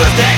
くし